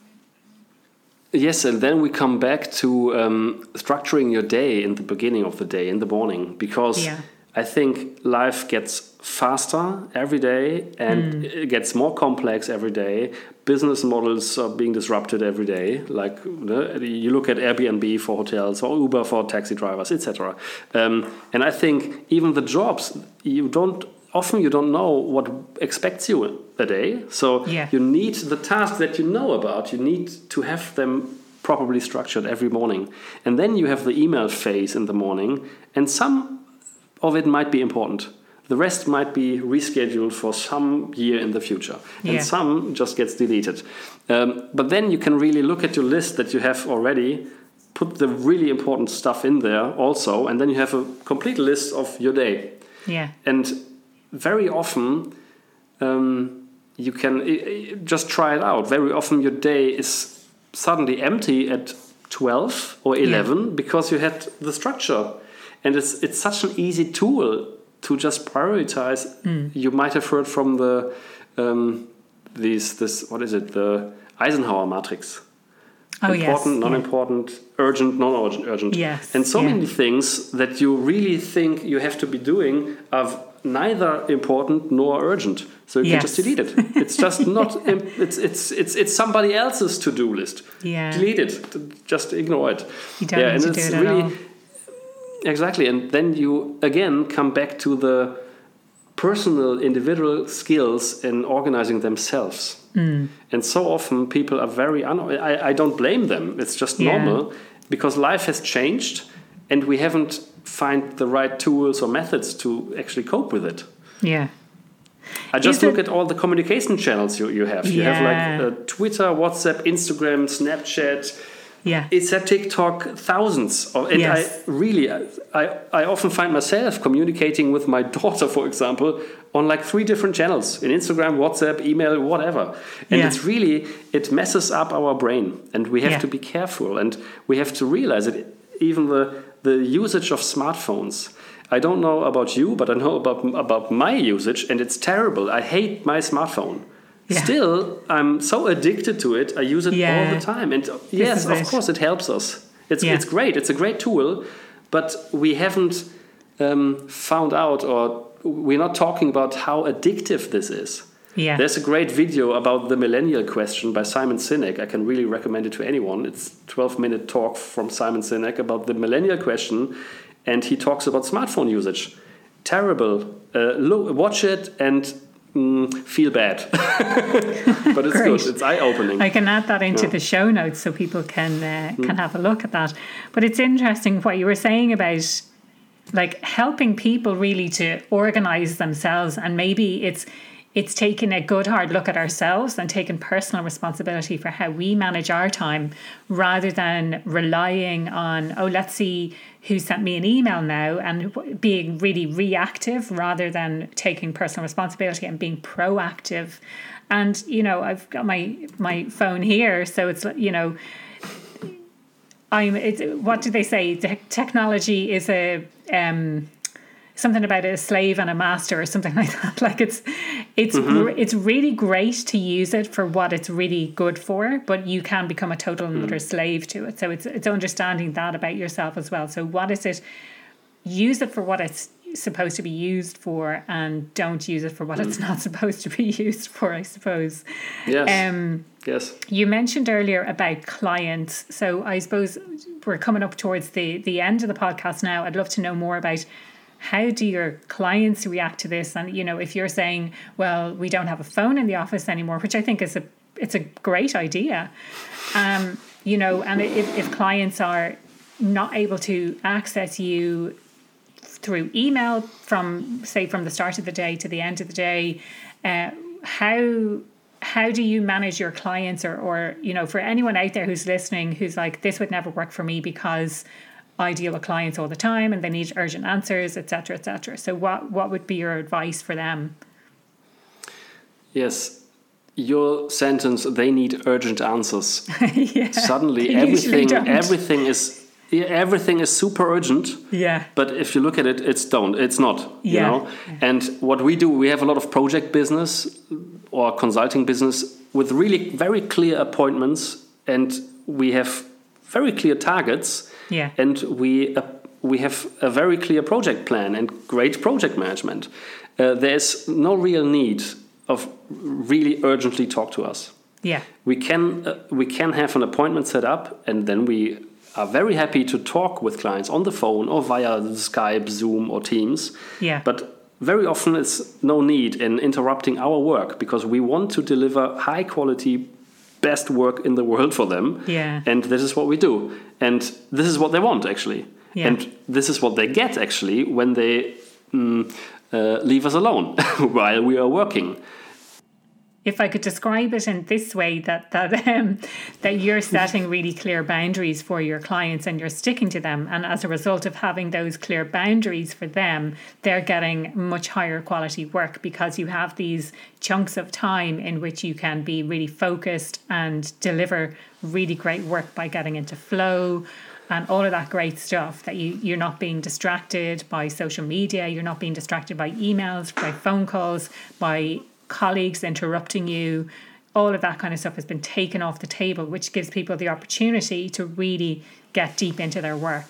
Speaker 2: Yes, and then we come back to um, structuring your day in the beginning of the day, in the morning, because yeah. I think life gets faster every day and mm. it gets more complex every day. Business models are being disrupted every day. Like you look at Airbnb for hotels or Uber for taxi drivers, etc. Um, and I think even the jobs you don't often you don't know what expects you a day. So yeah. you need the tasks that you know about. You need to have them properly structured every morning, and then you have the email phase in the morning, and some of it might be important. The rest might be rescheduled for some year in the future, and yeah. some just gets deleted. Um, but then you can really look at your list that you have already put the really important stuff in there also and then you have a complete list of your day
Speaker 1: yeah
Speaker 2: and very often um, you can just try it out. Very often your day is suddenly empty at 12 or 11 yeah. because you had the structure. And it's, it's such an easy tool to just prioritize. Mm. You might have heard from the um, these this what is it the Eisenhower matrix.
Speaker 1: Oh,
Speaker 2: important,
Speaker 1: yes.
Speaker 2: non-important, yeah. urgent, non-urgent, urgent.
Speaker 1: Yes.
Speaker 2: And so
Speaker 1: yeah.
Speaker 2: many things that you really think you have to be doing are neither important nor urgent. So you yes. can just delete it. It's just (laughs) not. it's it's it's it's somebody else's to do list.
Speaker 1: Yeah.
Speaker 2: Delete it. Just ignore it.
Speaker 1: You don't yeah, and it's it really, all.
Speaker 2: Exactly, and then you again come back to the personal, individual skills in organizing themselves. Mm. And so often people are very. Un- I, I don't blame them. It's just normal yeah. because life has changed, and we haven't find the right tools or methods to actually cope with it.
Speaker 1: Yeah.
Speaker 2: I just Is look it... at all the communication channels you, you have. You yeah. have like uh, Twitter, WhatsApp, Instagram, Snapchat.
Speaker 1: Yeah.
Speaker 2: It's a TikTok, thousands. Of, and yes. I really, I, I often find myself communicating with my (laughs) daughter, for example, on like three different channels in Instagram, WhatsApp, email, whatever. And yeah. it's really, it messes up our brain. And we have yeah. to be careful. And we have to realize that even the the usage of smartphones. I don't know about you, but I know about about my usage, and it's terrible. I hate my smartphone. Yeah. Still, I'm so addicted to it. I use it yeah. all the time, and yes, of course, it helps us. It's yeah. it's great. It's a great tool, but we haven't um, found out, or we're not talking about how addictive this is.
Speaker 1: Yeah.
Speaker 2: There's a great video about the millennial question by Simon Sinek. I can really recommend it to anyone. It's 12 minute talk from Simon Sinek about the millennial question and he talks about smartphone usage. Terrible. Uh, look, watch it and mm, feel bad. (laughs) but it's good. It's eye opening.
Speaker 1: I can add that into yeah. the show notes so people can uh, can mm. have a look at that. But it's interesting what you were saying about like helping people really to organize themselves and maybe it's it's taking a good hard look at ourselves and taking personal responsibility for how we manage our time rather than relying on, oh, let's see who sent me an email now and being really reactive rather than taking personal responsibility and being proactive. And, you know, I've got my, my phone here, so it's, you know, I'm, it's, what do they say? The technology is a, um, something about a slave and a master or something (laughs) like that. Like it's it's mm-hmm. it's really great to use it for what it's really good for but you can become a total and utter mm. slave to it. So it's it's understanding that about yourself as well. So what is it use it for what it's supposed to be used for and don't use it for what mm. it's not (laughs) supposed to be used for i suppose.
Speaker 2: Yes. Um yes.
Speaker 1: you mentioned earlier about clients. So i suppose we're coming up towards the the end of the podcast now. I'd love to know more about how do your clients react to this? And you know if you're saying well we don't have a phone in the office anymore which i think is a it's a great idea. Um, you know and if, if clients are not able to access you through email from say from the start of the day to the end of the day uh, how how do you manage your clients or, or you know for anyone out there who's listening who's like this would never work for me because I deal with clients all the time and they need urgent answers, etc., etc. So, what what would be your advice for them?
Speaker 2: Yes, your sentence they need urgent answers. (laughs)
Speaker 1: yeah,
Speaker 2: Suddenly, (laughs) everything everything is everything is super urgent.
Speaker 1: Yeah.
Speaker 2: But if you look at it, it's don't. It's not. You
Speaker 1: Yeah.
Speaker 2: And what we do, we have a lot of project business or consulting business with really very clear appointments, and we have very clear targets.
Speaker 1: Yeah.
Speaker 2: And we uh, we have a very clear project plan and great project management. Uh, there's no real need of really urgently talk to us
Speaker 1: Yeah.
Speaker 2: we can uh, we can have an appointment set up and then we are very happy to talk with clients on the phone or via Skype, Zoom or Teams.
Speaker 1: Yeah.
Speaker 2: But very often it's no need in interrupting our work because we want to deliver high quality best work in the world for them.
Speaker 1: Yeah.
Speaker 2: And this is what we do. And this is what they want actually.
Speaker 1: Yeah.
Speaker 2: And this is what they get actually when they mm, uh, leave us alone (laughs) while we are working.
Speaker 1: If I could describe it in this way, that that um, that you're setting really clear boundaries for your clients and you're sticking to them, and as a result of having those clear boundaries for them, they're getting much higher quality work because you have these chunks of time in which you can be really focused and deliver really great work by getting into flow and all of that great stuff that you you're not being distracted by social media you're not being distracted by emails by phone calls by colleagues interrupting you all of that kind of stuff has been taken off the table which gives people the opportunity to really get deep into their work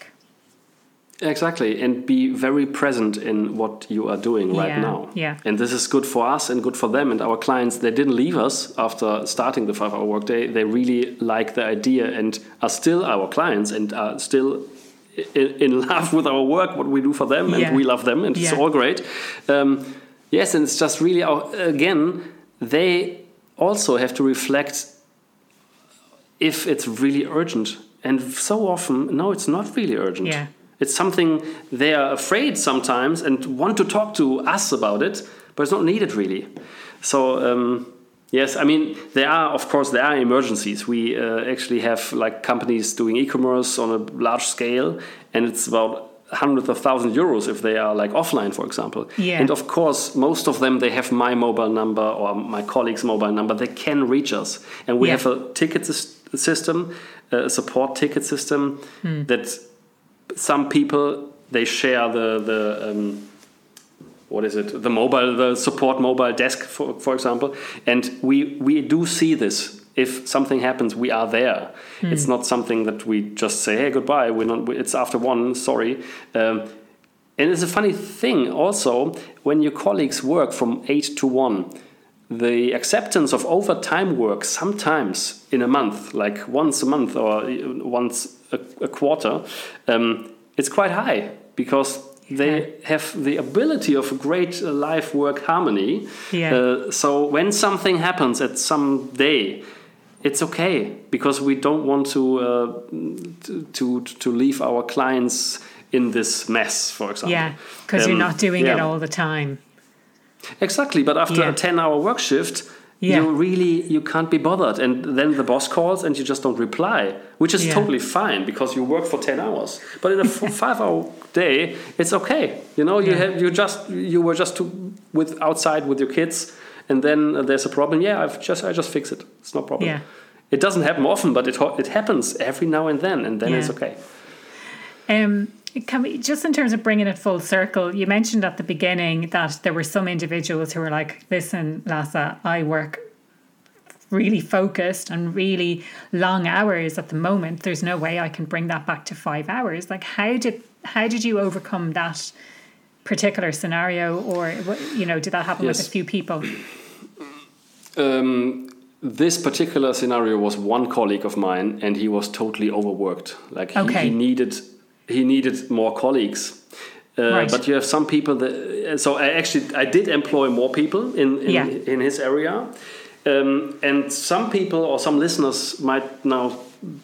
Speaker 2: Exactly, and be very present in what you are doing right
Speaker 1: Yeah,
Speaker 2: now.
Speaker 1: yeah.
Speaker 2: And this is good for us and good for them and our clients. They didn't leave us after starting the five hour workday. They really like the idea and are still our clients and are still in, in (laughs) love with our work, what we do for them, and
Speaker 1: Yeah.
Speaker 2: we love them, and it's all great. Um, yes, and it's just really, again, they also have to reflect if it's really urgent. And so often, no, it's not really urgent.
Speaker 1: Yeah.
Speaker 2: It's something they are afraid sometimes and want to talk to us about it, but it's not needed really. So um, yes, I mean there are of course there are emergencies. We uh, actually have like companies doing e-commerce on a large scale, and it's about hundreds of thousand euros if they are like offline, for example.
Speaker 1: Yeah.
Speaker 2: And of course, most of them they have my mobile number or my colleague's mobile number. They can reach us, and we
Speaker 1: Yeah.
Speaker 2: have a ticket system, a support ticket system that some people they share the the um, what is it the mobile the support mobile desk for for example and we we do see this if something happens we are there. It's not something that we just say hey goodbye. We're not it's after one sorry. Um, and it's a funny thing also when your colleagues work from 8 to 1 the acceptance of overtime work sometimes in a month like once a month or once a, a quarter um, it's quite high because they have the ability of great uh, life work harmony.
Speaker 1: Yeah.
Speaker 2: uh, so when something happens at some day it's okay because we don't want to uh, to to leave our clients in this mess for example
Speaker 1: yeah because you're
Speaker 2: Um,
Speaker 1: not doing it all the time
Speaker 2: Exactly, but after
Speaker 1: Yeah.
Speaker 2: a ten-hour work shift,
Speaker 1: Yeah.
Speaker 2: you really you can't be bothered, and then the boss calls and you just don't reply, which is
Speaker 1: Yeah.
Speaker 2: totally fine because you work for ten hours. But in a (laughs) five-hour day, it's okay. You know, you
Speaker 1: Yeah.
Speaker 2: have you just you were just to, with outside with your kids, and then there's a problem. Yeah, I've just I just fix it. It's no problem.
Speaker 1: Yeah.
Speaker 2: It doesn't happen often, but it it happens every now and then, and then
Speaker 1: Yeah.
Speaker 2: it's okay.
Speaker 1: Um, can we just in terms of bringing it full circle? You mentioned at the beginning that there were some individuals who were like, "Listen, Lasse, I work really focused and really long hours at the moment. There's no way I can bring that back to five hours." Like, how did how did you overcome that particular scenario, or you know, did that happen with a few people?
Speaker 2: Um, this particular scenario was one colleague of mine, and he was totally overworked. Like he,
Speaker 1: Okay.
Speaker 2: he needed he needed more colleagues. Uh,
Speaker 1: Right.
Speaker 2: But you have some people that. So I actually I did employ more people in in,
Speaker 1: Yeah.
Speaker 2: in his area, um, and some people or some listeners might now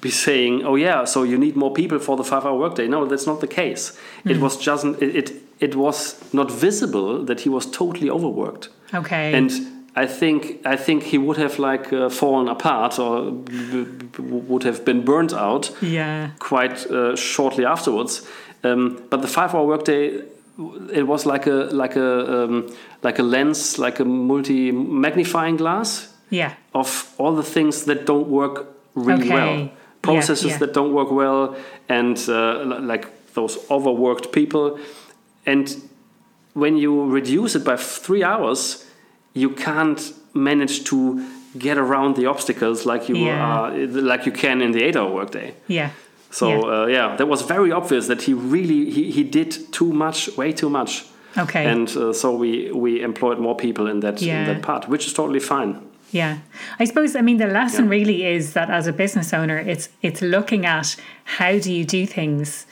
Speaker 2: be saying, "Oh yeah, so you need more people for the five-hour workday." No, that's not the case. It
Speaker 1: Hmm.
Speaker 2: was just it, it it was not visible that he was totally overworked
Speaker 1: Okay,
Speaker 2: and I think I think he would have like uh, fallen apart or b- b- would have been burnt out
Speaker 1: Yeah.
Speaker 2: quite uh, shortly afterwards. Um, but the five-hour workday, it was like a like a um, like a lens, like a multi magnifying glass
Speaker 1: Yeah.
Speaker 2: of all the things that don't work really
Speaker 1: Okay.
Speaker 2: well, processes
Speaker 1: yeah.
Speaker 2: that don't work well, and uh, like those overworked people. And when you reduce it by three hours, you can't manage to get around the obstacles like you
Speaker 1: Yeah.
Speaker 2: are like you can in the eight-hour workday.
Speaker 1: Yeah.
Speaker 2: So
Speaker 1: Yeah.
Speaker 2: Uh, yeah, that was very obvious that he really he, he did too much, way too much,
Speaker 1: Okay.
Speaker 2: and uh, so we we employed more people in that
Speaker 1: Yeah.
Speaker 2: in that part, which is totally fine.
Speaker 1: Yeah, I suppose. I mean, the lesson
Speaker 2: Yeah.
Speaker 1: really is that as a business owner, it's it's looking at how do you do things,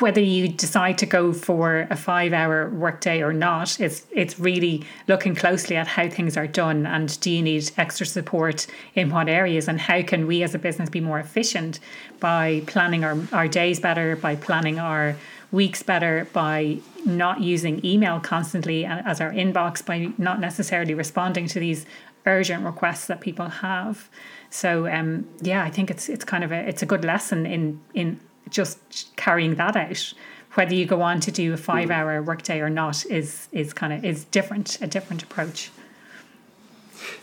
Speaker 1: whether you decide to go for a five-hour workday or not. It's it's really looking closely at how things are done, and do you need extra support in what areas, and how can we as a business be more efficient by planning our our days better, by planning our weeks better by not using email constantly as our inbox by not necessarily responding to these urgent requests that people have so um yeah i think it's it's kind of a it's a good lesson in in just carrying that out whether you go on to do a five hour workday or not is is kind of is different a different approach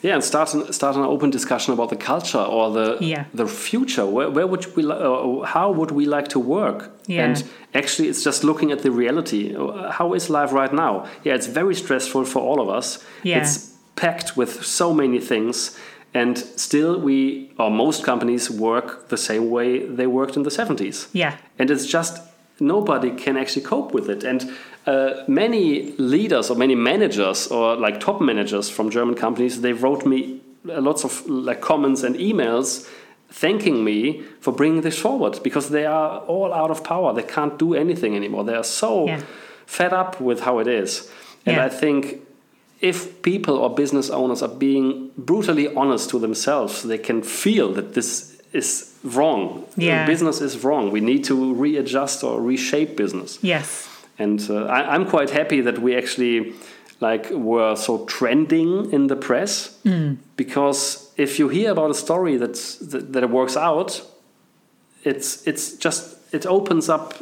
Speaker 2: Yeah, and start an, start an open discussion about the culture or the
Speaker 1: Yeah.
Speaker 2: the future. Where, where would we uh, how would we like to work?
Speaker 1: Yeah.
Speaker 2: And actually, it's just looking at the reality. How is life right now? Yeah, it's very stressful for all of us.
Speaker 1: Yeah.
Speaker 2: It's packed with so many things, and still we or most companies work the same way they worked in the seventies.
Speaker 1: Yeah.
Speaker 2: And it's just nobody can actually cope with it. And uh, many leaders or many managers or like top managers from german companies they wrote me lots of like comments and emails thanking me for bringing this forward because they are all out of power. They can't do anything anymore. They are so
Speaker 1: Yeah.
Speaker 2: fed up with how it is. And
Speaker 1: Yeah.
Speaker 2: i think if people or business owners are being brutally honest to themselves, they can feel that this is wrong.
Speaker 1: Yeah.
Speaker 2: Business is wrong. We need to readjust or reshape business.
Speaker 1: yes
Speaker 2: And uh, I, I'm quite happy that we actually like were so trending in the press because if you hear about a story that's, that that works out, it's it's just it opens up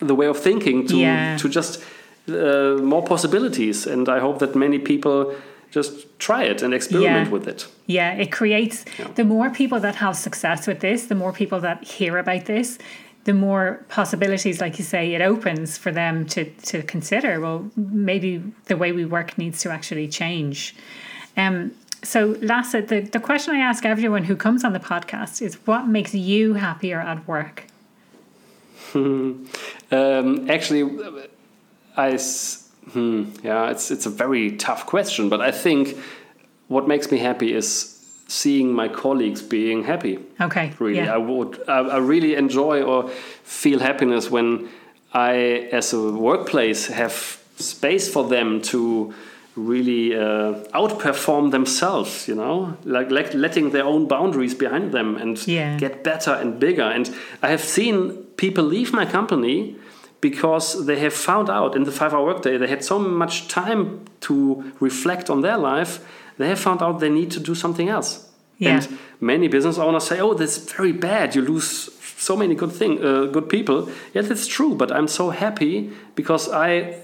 Speaker 2: the way of thinking to
Speaker 1: Yeah.
Speaker 2: to just uh, more possibilities. And I hope that many people just try it and experiment
Speaker 1: Yeah.
Speaker 2: with it.
Speaker 1: Yeah, it creates
Speaker 2: Yeah.
Speaker 1: the more people that have success with this, the more people that hear about this, the more possibilities, like you say, it opens for them to to consider. Well, maybe the way we work needs to actually change. Um, so, Lasse, the, the question I ask everyone who comes on the podcast is what makes you happier at work? (laughs)
Speaker 2: Um, actually, I hmm, yeah, it's it's a very tough question, but I think what makes me happy is seeing my colleagues being happy.
Speaker 1: Okay.
Speaker 2: Really,
Speaker 1: Yeah.
Speaker 2: I would I, I really enjoy or feel happiness when I, as a workplace, have space for them to really uh, outperform themselves. You know, like, like letting their own boundaries behind them and
Speaker 1: Yeah.
Speaker 2: get better and bigger. And I have seen people leave my company because they have found out in the five hour workday they had so much time to reflect on their life they have found out they need to do something else
Speaker 1: Yeah.
Speaker 2: and many business owners say oh that's very bad you lose so many good thing uh, good people yeah that's true but i'm so happy because i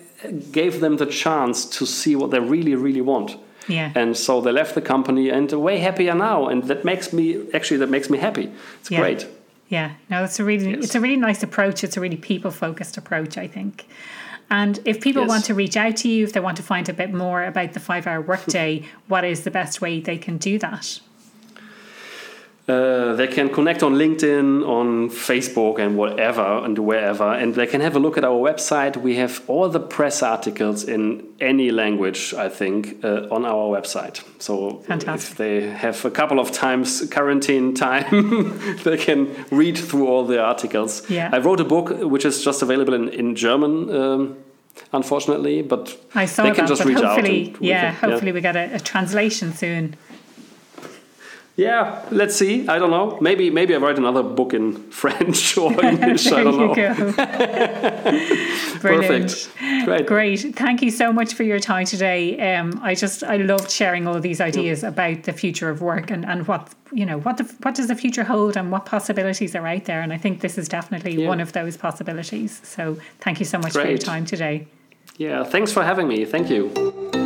Speaker 2: gave them the chance to see what they really really want
Speaker 1: Yeah.
Speaker 2: and so they left the company and are way happier now and that makes me actually that makes me happy it's
Speaker 1: Yeah.
Speaker 2: great
Speaker 1: Yeah, no, it's a really
Speaker 2: Yes.
Speaker 1: it's a really nice approach. It's a really people focused approach, I think. And if people
Speaker 2: Yes.
Speaker 1: want to reach out to you, if they want to find a bit more about the five hour workday, what is the best way they can do that?
Speaker 2: Uh, they can connect on LinkedIn, on Facebook, and whatever, and wherever. And they can have a look at our website. We have all the press articles in any language, I think, uh, on our website. So
Speaker 1: Fantastic.
Speaker 2: if they have a couple of times quarantine time, (laughs) they can read through all the articles.
Speaker 1: Yeah.
Speaker 2: I wrote a book which is just available in, in German. Um, Unfortunately, but
Speaker 1: I saw
Speaker 2: they
Speaker 1: that,
Speaker 2: can just
Speaker 1: but
Speaker 2: reach out.
Speaker 1: hopefully,
Speaker 2: and
Speaker 1: yeah,
Speaker 2: can-
Speaker 1: hopefully we get a, a translation soon.
Speaker 2: Yeah, let's see. I don't know. Maybe maybe I write another book in (laughs) French or (laughs) English. I don't know. (laughs) Perfect.
Speaker 1: Great. Great. Thank you so much for your time today. Um, I just I loved sharing all these ideas about the future of work and, and what you know what the, what does the future hold and what possibilities are out there. And I think this is definitely yeah. one of those possibilities. So thank you so much Great. for your time today.
Speaker 2: Yeah. Thanks for having me. Thank you.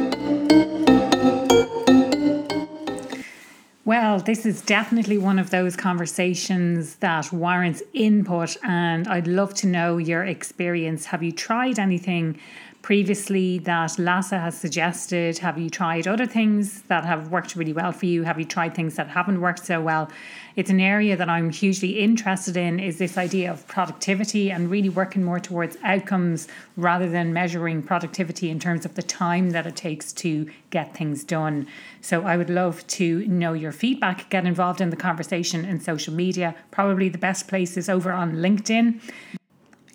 Speaker 1: Well, this is definitely one of those conversations that warrants input, and I'd love to know your experience. Have you tried anything previously that Lasse has suggested? Have you tried other things that have worked really well for you? Have you tried things that haven't worked so well? It's an area that I'm hugely interested in is this idea of productivity and really working more towards outcomes rather than measuring productivity in terms of the time that it takes to get things done. So I would love to know your feedback, get involved in the conversation in social media. Probably the best place is over on LinkedIn.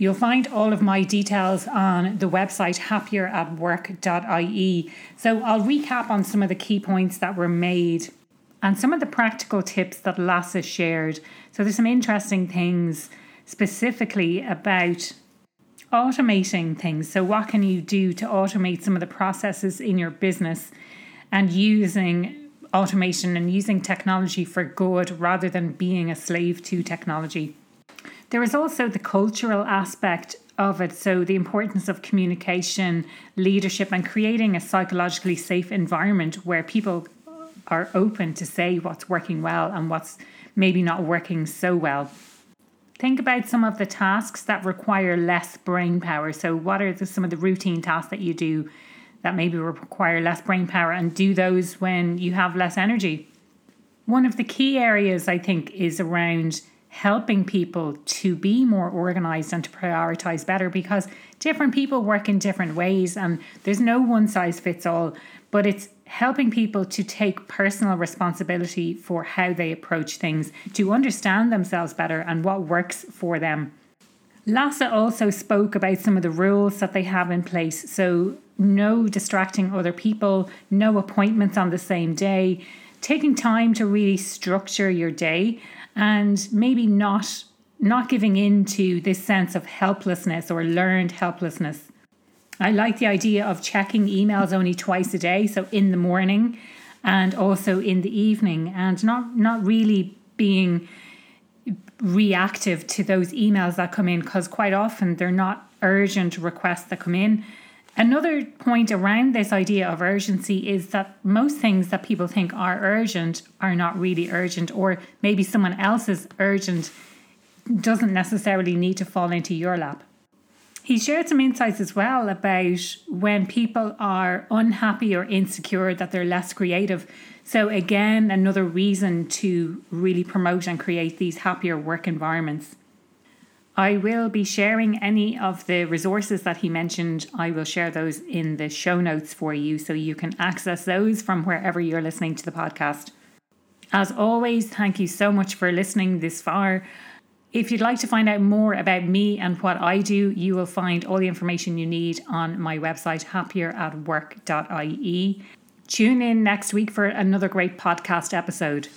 Speaker 1: You'll find all of my details on the website happieratwork.ie. So I'll recap on some of the key points that were made and some of the practical tips that Lasse shared. So there's some interesting things specifically about automating things. So what can you do to automate some of the processes in your business and using automation and using technology for good rather than being a slave to technology? There is also the cultural aspect of it. So, the importance of communication, leadership, and creating a psychologically safe environment where people are open to say what's working well and what's maybe not working so well. Think about some of the tasks that require less brain power. So, what are the, some of the routine tasks that you do that maybe require less brain power, and do those when you have less energy? One of the key areas I think is around helping people to be more organized and to prioritize better because different people work in different ways and there's no one size fits all, but it's helping people to take personal responsibility for how they approach things, to understand themselves better and what works for them. Lasse also spoke about some of the rules that they have in place. So, no distracting other people, no appointments on the same day, taking time to really structure your day and maybe not not giving in to this sense of helplessness or learned helplessness. I like the idea of checking emails only twice a day, so in the morning and also in the evening, and not not really being reactive to those emails that come in because quite often they're not urgent requests that come in. Another point around this idea of urgency is that most things that people think are urgent are not really urgent, or maybe someone else's urgent doesn't necessarily need to fall into your lap. He shared some insights as well about when people are unhappy or insecure that they're less creative. So, again, another reason to really promote and create these happier work environments. I will be sharing any of the resources that he mentioned. I will share those in the show notes for you so you can access those from wherever you're listening to the podcast. As always, thank you so much for listening this far. If you'd like to find out more about me and what I do, you will find all the information you need on my website, happieratwork.ie. Tune in next week for another great podcast episode.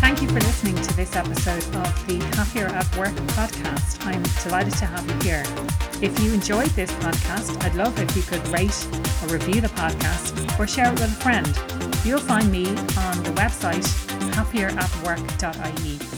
Speaker 1: Thank you for listening to this episode of the Happier at Work podcast. I'm delighted to have you here. If you enjoyed this podcast, I'd love if you could rate or review the podcast or share it with a friend. You'll find me on the website happieratwork.ie.